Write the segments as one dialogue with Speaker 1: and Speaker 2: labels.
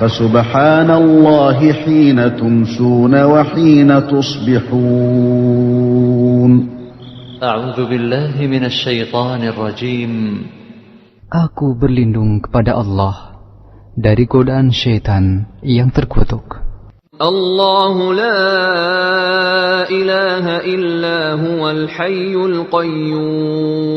Speaker 1: فسبحان الله حين تمسون وحين تصبحون.
Speaker 2: أعوذ بالله من الشيطان الرجيم.
Speaker 3: Aku berlindung kepada Allah dari godaan syaitan yang terkutuk.
Speaker 4: الله لا إله إلا هو الحي القيوم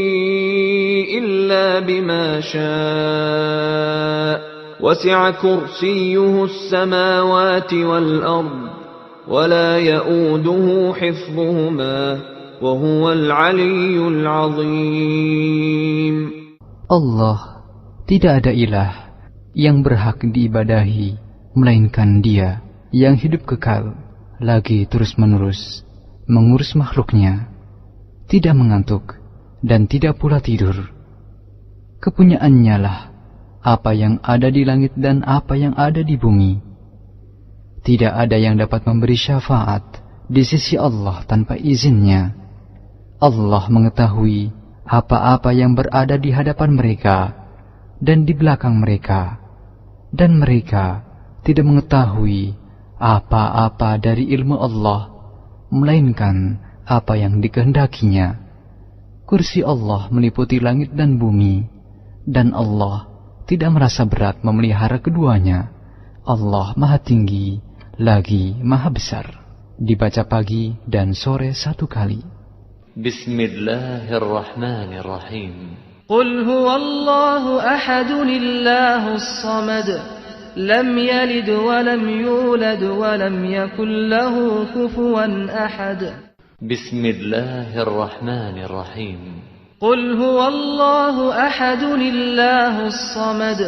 Speaker 4: إلا بما شاء وسع كرسيه السماوات والأرض ولا يؤوده حفظهما وهو العلي العظيم
Speaker 3: Allah tidak ada ilah yang berhak diibadahi melainkan Dia yang hidup kekal lagi terus-menerus mengurus makhluknya tidak mengantuk dan tidak pula tidur kepunyaannya lah apa yang ada di langit dan apa yang ada di bumi. Tidak ada yang dapat memberi syafaat di sisi Allah tanpa izinnya. Allah mengetahui apa-apa yang berada di hadapan mereka dan di belakang mereka, dan mereka tidak mengetahui apa-apa dari ilmu Allah, melainkan apa yang dikehendakinya. Kursi Allah meliputi langit dan bumi, dan Allah tidak merasa berat memelihara keduanya. Allah Maha Tinggi lagi Maha Besar. Dibaca pagi dan sore satu kali.
Speaker 5: Bismillahirrahmanirrahim. Qul huwallahu ahad lillahus samad. Lam yalid wa lam yulad wa lam yakul
Speaker 2: lahu kufuwan ahad. Bismillahirrahmanirrahim.
Speaker 5: قل هو الله أحد الله الصمد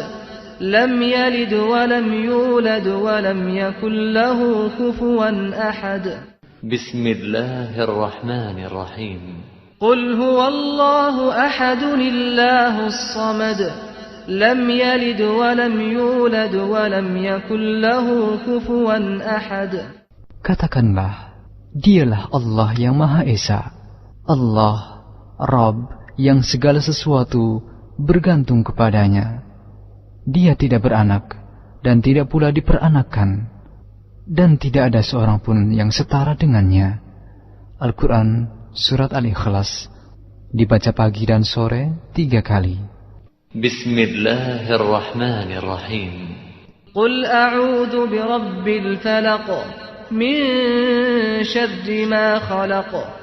Speaker 5: لم يلد ولم يولد ولم يكن له كفوا أحد.
Speaker 2: بسم الله الرحمن الرحيم.
Speaker 5: قل هو الله أحد الله الصمد لم يلد ولم يولد ولم يكن له كفوا أحد.
Speaker 3: Katakanlah, dialah Allah yang Maha Esa, Allah, Rabb yang segala sesuatu bergantung kepadanya. Dia tidak beranak dan tidak pula diperanakan, dan tidak ada seorang pun yang setara dengannya. Al-Quran Surat Al-Ikhlas dibaca pagi dan sore tiga kali.
Speaker 2: Bismillahirrahmanirrahim.
Speaker 5: Qul a'udhu birabbil falaq min syarri ma khalaq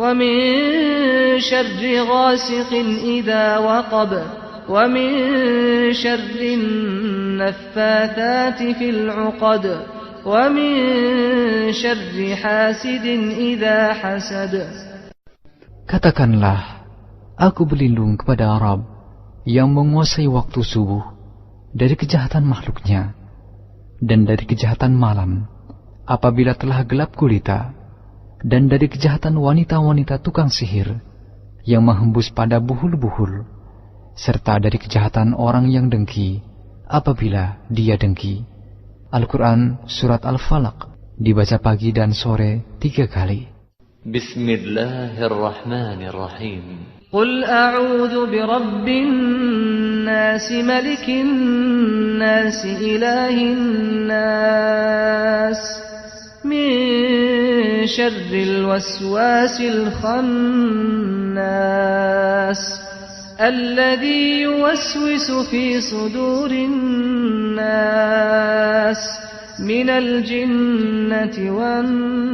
Speaker 5: ومن شر غاسق إذا وقب ومن شر النفاثات في العقد ومن شر حاسد إذا حسد
Speaker 3: Katakanlah, aku berlindung kepada Arab yang menguasai waktu subuh dari kejahatan makhluknya dan dari kejahatan malam apabila telah gelap gulita dan dari kejahatan wanita-wanita tukang sihir yang menghembus pada buhul-buhul serta dari kejahatan orang yang dengki apabila dia dengki. Al-Quran Surat Al-Falaq dibaca pagi dan sore tiga kali.
Speaker 2: بسم الله الرحمن الرحيم
Speaker 5: قل أعوذ برب الناس ملك الناس إله الناس من شر الوسواس الخناس الذي يوسوس في صدور الناس من الجنة والناس.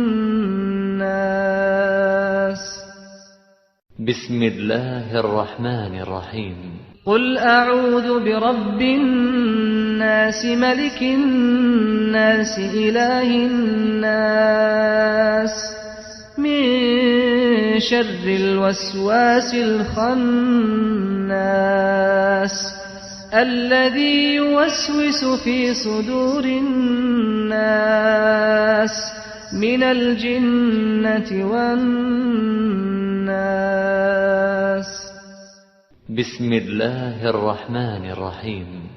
Speaker 2: بسم الله الرحمن الرحيم.
Speaker 5: قل أعوذ برب الناس ملك الناس إله الناس. من شر الوسواس الخناس. الذي يوسوس في صدور الناس. من الجنة والناس.
Speaker 2: بسم الله الرحمن الرحيم.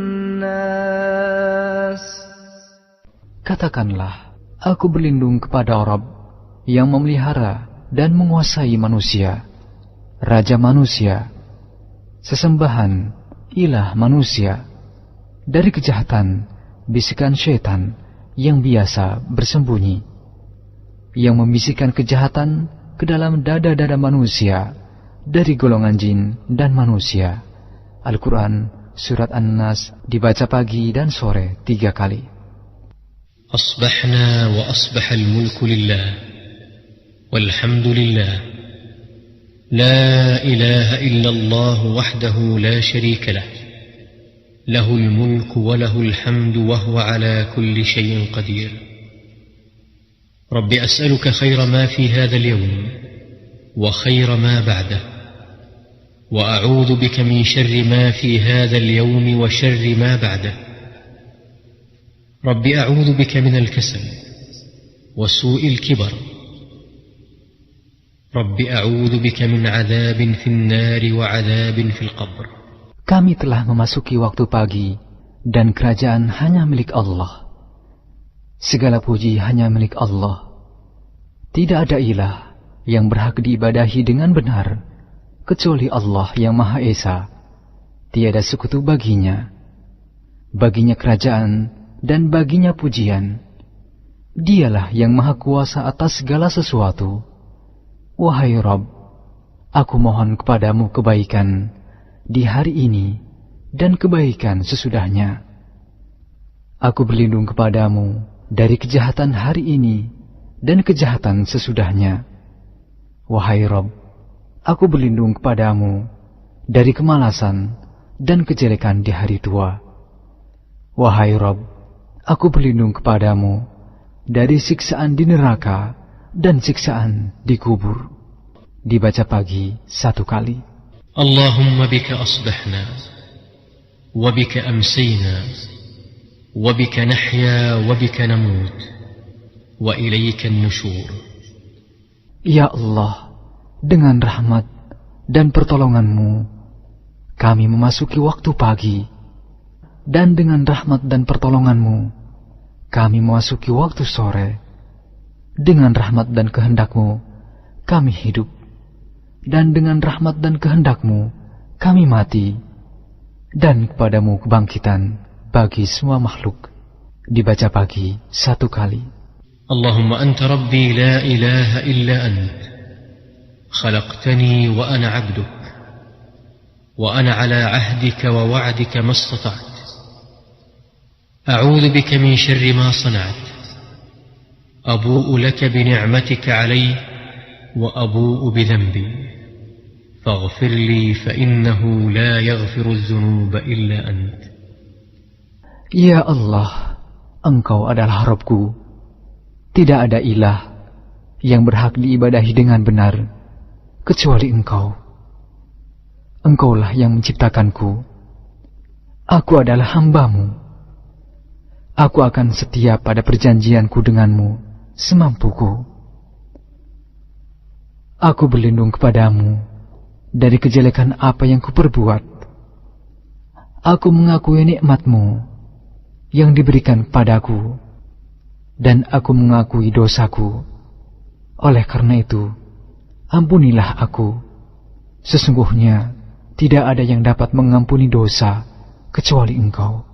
Speaker 3: Katakanlah, aku berlindung kepada Rabb yang memelihara dan menguasai manusia, Raja manusia, sesembahan, ilah manusia, dari kejahatan, bisikan syaitan yang biasa bersembunyi, yang membisikkan kejahatan ke dalam dada-dada manusia dari golongan jin dan manusia. Al-Quran Surat An-Nas dibaca pagi dan sore tiga kali.
Speaker 6: أصبحنا وأصبح الملك لله والحمد لله. لا إله إلا الله وحده لا شريك له. له الملك وله الحمد وهو على كل شيء قدير. رب أسألك خير ما في هذا اليوم وخير ما بعده. وأعوذ بك من شر ما في هذا اليوم وشر ما بعده. رب أعوذ بك من الكسل وسوء الكبر رب أعوذ بك من عذاب في النار وعذاب في القبر
Speaker 3: Kami telah memasuki waktu pagi dan kerajaan hanya milik Allah. Segala puji hanya milik Allah. Tidak ada ilah yang berhak diibadahi dengan benar kecuali Allah yang Maha Esa. Tiada sekutu baginya. Baginya kerajaan dan baginya pujian. Dialah yang maha kuasa atas segala sesuatu. Wahai Rob, aku mohon kepadamu kebaikan di hari ini dan kebaikan sesudahnya. Aku berlindung kepadamu dari kejahatan hari ini dan kejahatan sesudahnya. Wahai Rob, aku berlindung kepadamu dari kemalasan dan kejelekan di hari tua. Wahai Rob, aku berlindung kepadamu dari siksaan di neraka dan siksaan di kubur. Dibaca pagi satu kali.
Speaker 6: Allahumma bika asbahna, wabika amsina, wabika nahya, wabika namut, wa ilayka nushur.
Speaker 3: Ya Allah, dengan rahmat dan pertolonganmu, kami memasuki waktu pagi Dan dengan rahmat dan pertolonganmu, kami memasuki waktu sore. Dengan rahmat dan kehendakmu, kami hidup. Dan dengan rahmat dan kehendakmu, kami mati. Dan kepadamu kebangkitan bagi semua makhluk. Dibaca pagi satu kali.
Speaker 6: اللهم أنت ربي لا إله إلا أنت خلقتني وأنا عبدك وأنا على عهدك ووعدك ما استطعت أعوذ بك من شر ما صنعت أبوء لك بنعمتك علي وأبوء بذنبي فاغفر لي فإنه لا يغفر الذنوب إلا أنت
Speaker 3: Ya Allah, Engkau adalah Rabbku. Tidak ada ilah yang berhak diibadahi dengan benar, kecuali Engkau. Engkaulah yang menciptakanku. Aku adalah hambamu. Aku akan setia pada perjanjianku denganmu semampuku. Aku berlindung kepadamu dari kejelekan apa yang kuperbuat. Aku mengakui nikmatmu yang diberikan padaku, dan aku mengakui dosaku. Oleh karena itu, ampunilah aku. Sesungguhnya tidak ada yang dapat mengampuni dosa kecuali engkau.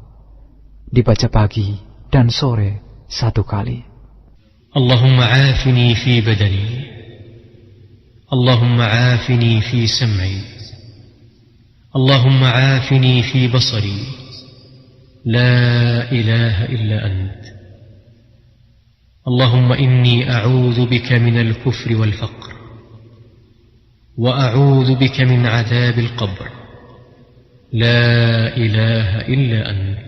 Speaker 3: Dibaca pagi dan sore satu kali.
Speaker 6: Allahumma afini fi badani. Allahumma afini fi sam'i. Allahumma afini fi basari. La ilaha illa ant. اللهم إني أعوذ بك من الكفر والفقر وأعوذ بك من عذاب القبر لا إله إلا أنت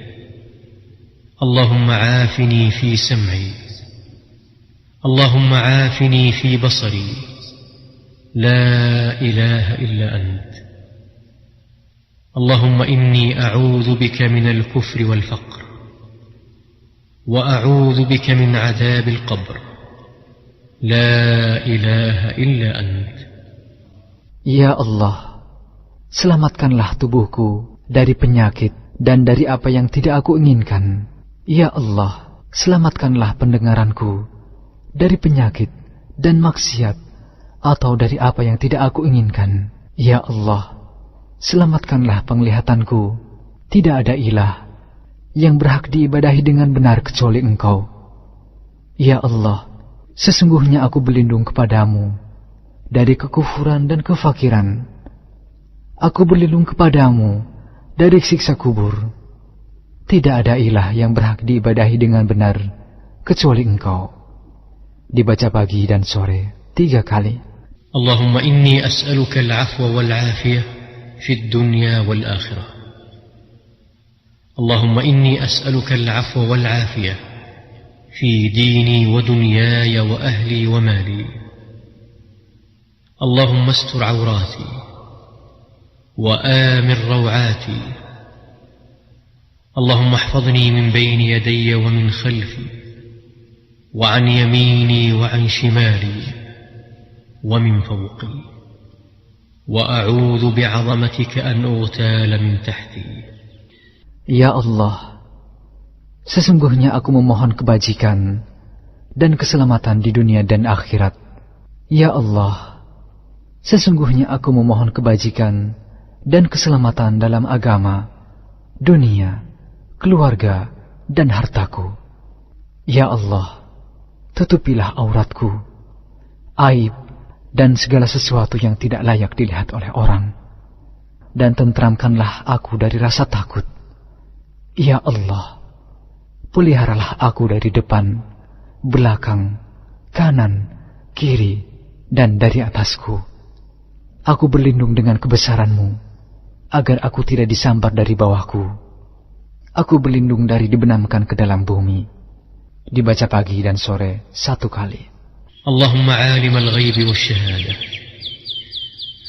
Speaker 6: اللهم عافني في سمعي. اللهم عافني في بصري. لا إله إلا أنت. اللهم إني أعوذ بك من الكفر والفقر. وأعوذ بك من عذاب القبر. لا إله إلا أنت.
Speaker 3: Ya Allah, selamatkanlah tubuhku dari penyakit dan dari apa yang tidak aku inginkan. Ya Allah, selamatkanlah pendengaranku dari penyakit dan maksiat atau dari apa yang tidak aku inginkan. Ya Allah, selamatkanlah penglihatanku. Tidak ada ilah yang berhak diibadahi dengan benar kecuali Engkau. Ya Allah, sesungguhnya aku berlindung kepadamu dari kekufuran dan kefakiran. Aku berlindung kepadamu dari siksa kubur. Tidak ada ilah yang berhak diibadahi dengan benar, kecuali engkau. Dibaca pagi dan sore, tiga kali.
Speaker 6: Allahumma inni as'aluka al-afwa wal-afiyah fi dunya wal-akhirah. اللهم inni as'aluka al-afwa wal-afiyah fi dini wa اللهم wa عوراتي wa mali. Wa amir. اللهم احفظني من بين يدي ومن خلفي وعن يميني وعن شمالي ومن فوقي وأعوذ بعظمتك أن أغتال من تحتي
Speaker 3: Ya Allah, sesungguhnya aku memohon kebajikan dan keselamatan di dunia dan akhirat. Ya Allah, sesungguhnya aku memohon kebajikan dan keselamatan dalam agama, dunia, keluarga, dan hartaku. Ya Allah, tutupilah auratku, aib, dan segala sesuatu yang tidak layak dilihat oleh orang. Dan tentramkanlah aku dari rasa takut. Ya Allah, peliharalah aku dari depan, belakang, kanan, kiri, dan dari atasku. Aku berlindung dengan kebesaranmu, agar aku tidak disambar dari bawahku. Aku berlindung dari dibenamkan ke dalam bumi. Dibaca pagi dan sore satu kali.
Speaker 6: Allahumma alim al-ghayb wa shahada.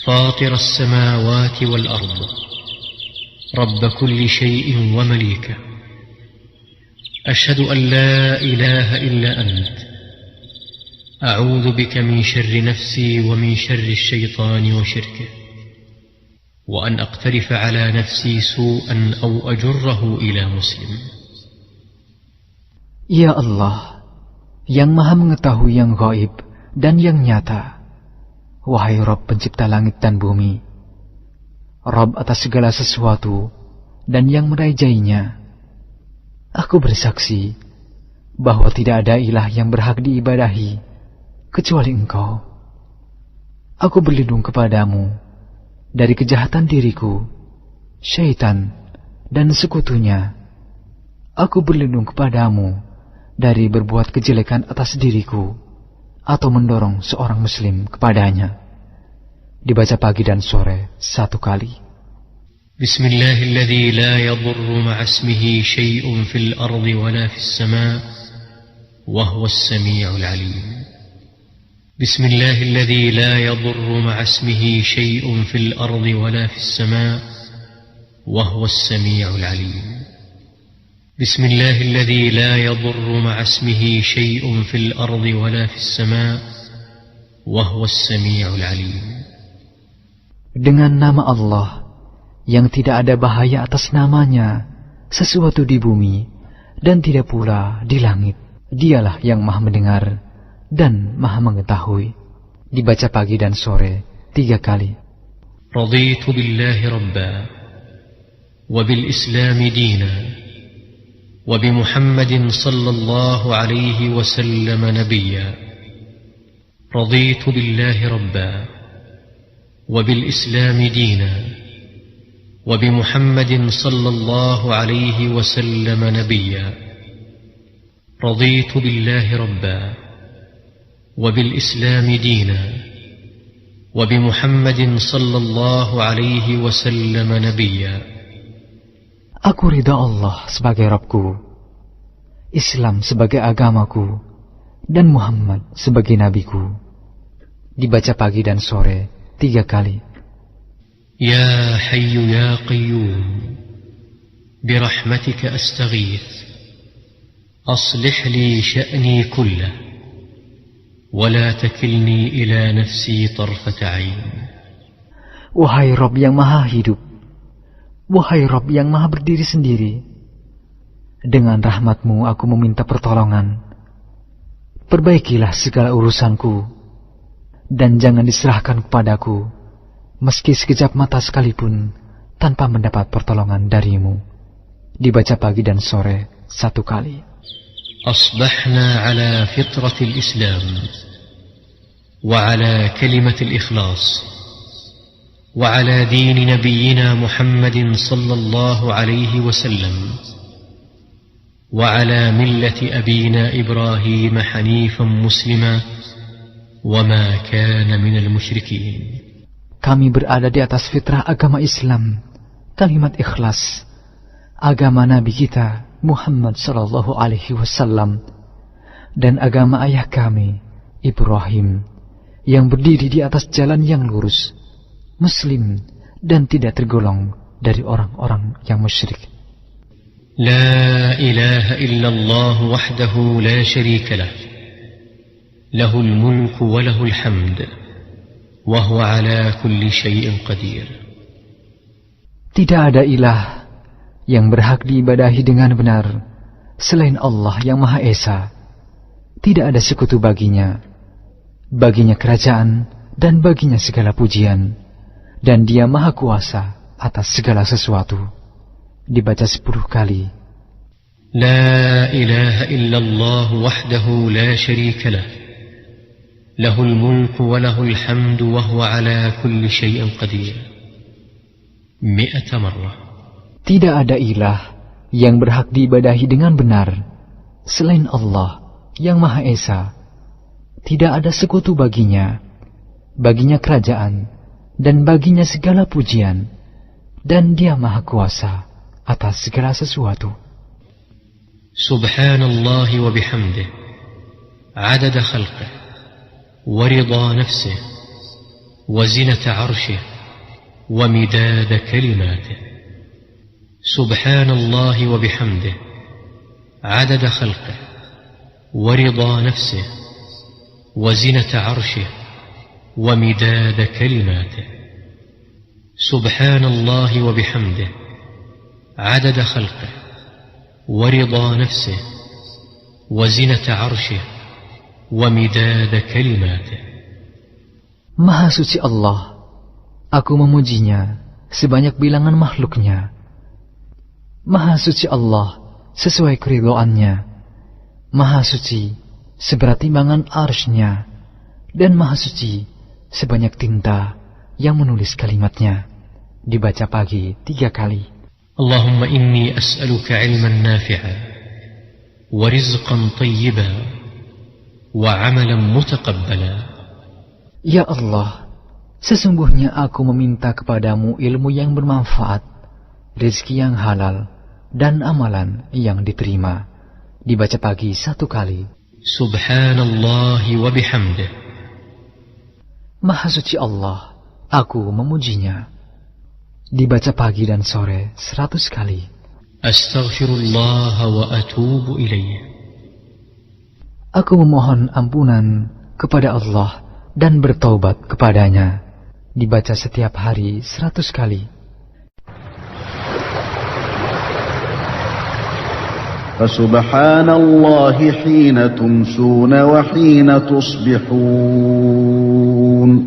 Speaker 6: Fatir as-samawati wal-ard. Rabb kulli shay'in wa malika. Ashhadu an la ilaha illa ant. أعوذ بك من شر نفسي ومن شر الشيطان وشركه وأن أقترف على نفسي سوءا أو أجره إلى مسلم
Speaker 3: Ya Allah, yang maha mengetahui yang gaib dan yang nyata. Wahai Rob pencipta langit dan bumi, Rob atas segala sesuatu dan yang merajainya. Aku bersaksi bahwa tidak ada ilah yang berhak diibadahi kecuali engkau. Aku berlindung kepadamu dari kejahatan diriku, syaitan, dan sekutunya. Aku berlindung kepadamu dari berbuat kejelekan atas diriku atau mendorong seorang muslim kepadanya. Dibaca pagi dan sore satu kali.
Speaker 6: بسم الله الذي لا يضر مع اسمه شيء في الأرض ولا في السماء وهو السميع العليم بسم الله الذي لا يضر مع اسمه شيء في الأرض ولا في السماء وهو السميع العليم بسم الله الذي لا يضر مع اسمه شيء في الأرض ولا في السماء وهو السميع العليم
Speaker 3: Dengan nama Allah yang tidak ada bahaya atas namanya sesuatu di bumi dan tidak pula di langit. Dialah yang maha mendengar dan maha mengetahui. Dibaca pagi dan sore tiga kali.
Speaker 6: رضيت بالله ربا وبالإسلام دينا وبمحمد صلى الله عليه وسلم نبيا رضيت بالله ربا وبالإسلام دينا وبمحمد صلى الله عليه وسلم نبيا رضيت بالله ربا وبالإسلام دينا وبمحمد صلى الله عليه وسلم نبيا
Speaker 3: Aku ridha Allah sebagai Rabbku, Islam sebagai agamaku, dan Muhammad sebagai nabiku. Dibaca pagi dan sore tiga kali.
Speaker 6: يا حي يا قيوم برحمتك أستغيث أصلح لي شأني كله ولا تكلني إلى نفسي طرفة عين
Speaker 3: Wahai Rob yang maha hidup, wahai Rob yang maha berdiri sendiri, dengan rahmatmu aku meminta pertolongan. Perbaikilah segala urusanku, dan jangan diserahkan kepadaku, meski sekejap mata sekalipun, tanpa mendapat pertolongan darimu. Dibaca pagi dan sore satu kali.
Speaker 6: أصبحنا على فطرة الإسلام وعلى كلمة الإخلاص وعلى دين نبينا محمد صلى الله عليه وسلم وعلى ملة أبينا إبراهيم حنيفا مسلما وما كان من المشركين
Speaker 3: Kami berada di atas fitrah agama Islam, kalimat ikhlas, agama Nabi kita Muhammad Sallallahu Alaihi Wasallam, dan agama ayah kami Ibrahim, yang berdiri di atas jalan yang lurus, muslim dan tidak tergolong dari orang-orang yang musyrik.
Speaker 6: لا إله إلا الله وحده لا شريك له له الملك وله الحمد وهو على كل شيء قدير
Speaker 3: Tidak ada ilah yang berhak diibadahi dengan benar selain Allah yang Maha Esa. Tidak ada sekutu baginya. Baginya kerajaan dan baginya segala pujian, dan dia maha kuasa atas segala sesuatu. Dibaca sepuluh kali. Tidak ada ilah yang berhak diibadahi dengan benar selain Allah yang Maha Esa. Tidak ada sekutu baginya, baginya kerajaan, dan baginya segala pujian, dan dia Maha Kuasa atas segala sesuatu.
Speaker 6: سبحان الله وبحمده عدد خلقه ورضا نفسه وزنة عرشه ومداد كلماته سبحان الله وبحمده عدد خلقه ورضا نفسه وزنة عرشه ومداد كلماته سبحان الله وبحمده عدد خلقه ورضا نفسه وزنة عرشه ومداد كلماته
Speaker 3: Maha suci Allah, aku memujinya sebanyak bilangan makhluknya. Maha suci Allah sesuai keridhoannya. Maha suci seberat timbangan arsnya, dan maha suci sebanyak tinta yang menulis kalimatnya. Dibaca pagi tiga kali.
Speaker 6: Allahumma inni as'aluka ilman nafi'a wa rizqan tayyiba wa amalan mutakabbala
Speaker 3: Ya Allah, sesungguhnya aku meminta kepadamu ilmu yang bermanfaat, rezeki yang halal, dan amalan yang diterima. Dibaca pagi satu kali.
Speaker 6: Subhanallah wa bihamdih.
Speaker 3: Maha suci Allah, aku memujinya. Dibaca pagi dan sore seratus kali.
Speaker 6: Astaghfirullah wa atubu ilayya.
Speaker 3: Aku memohon ampunan kepada Allah dan bertaubat kepadanya. Dibaca setiap hari seratus kali.
Speaker 1: فسبحان الله حين تمسون وحين تصبحون.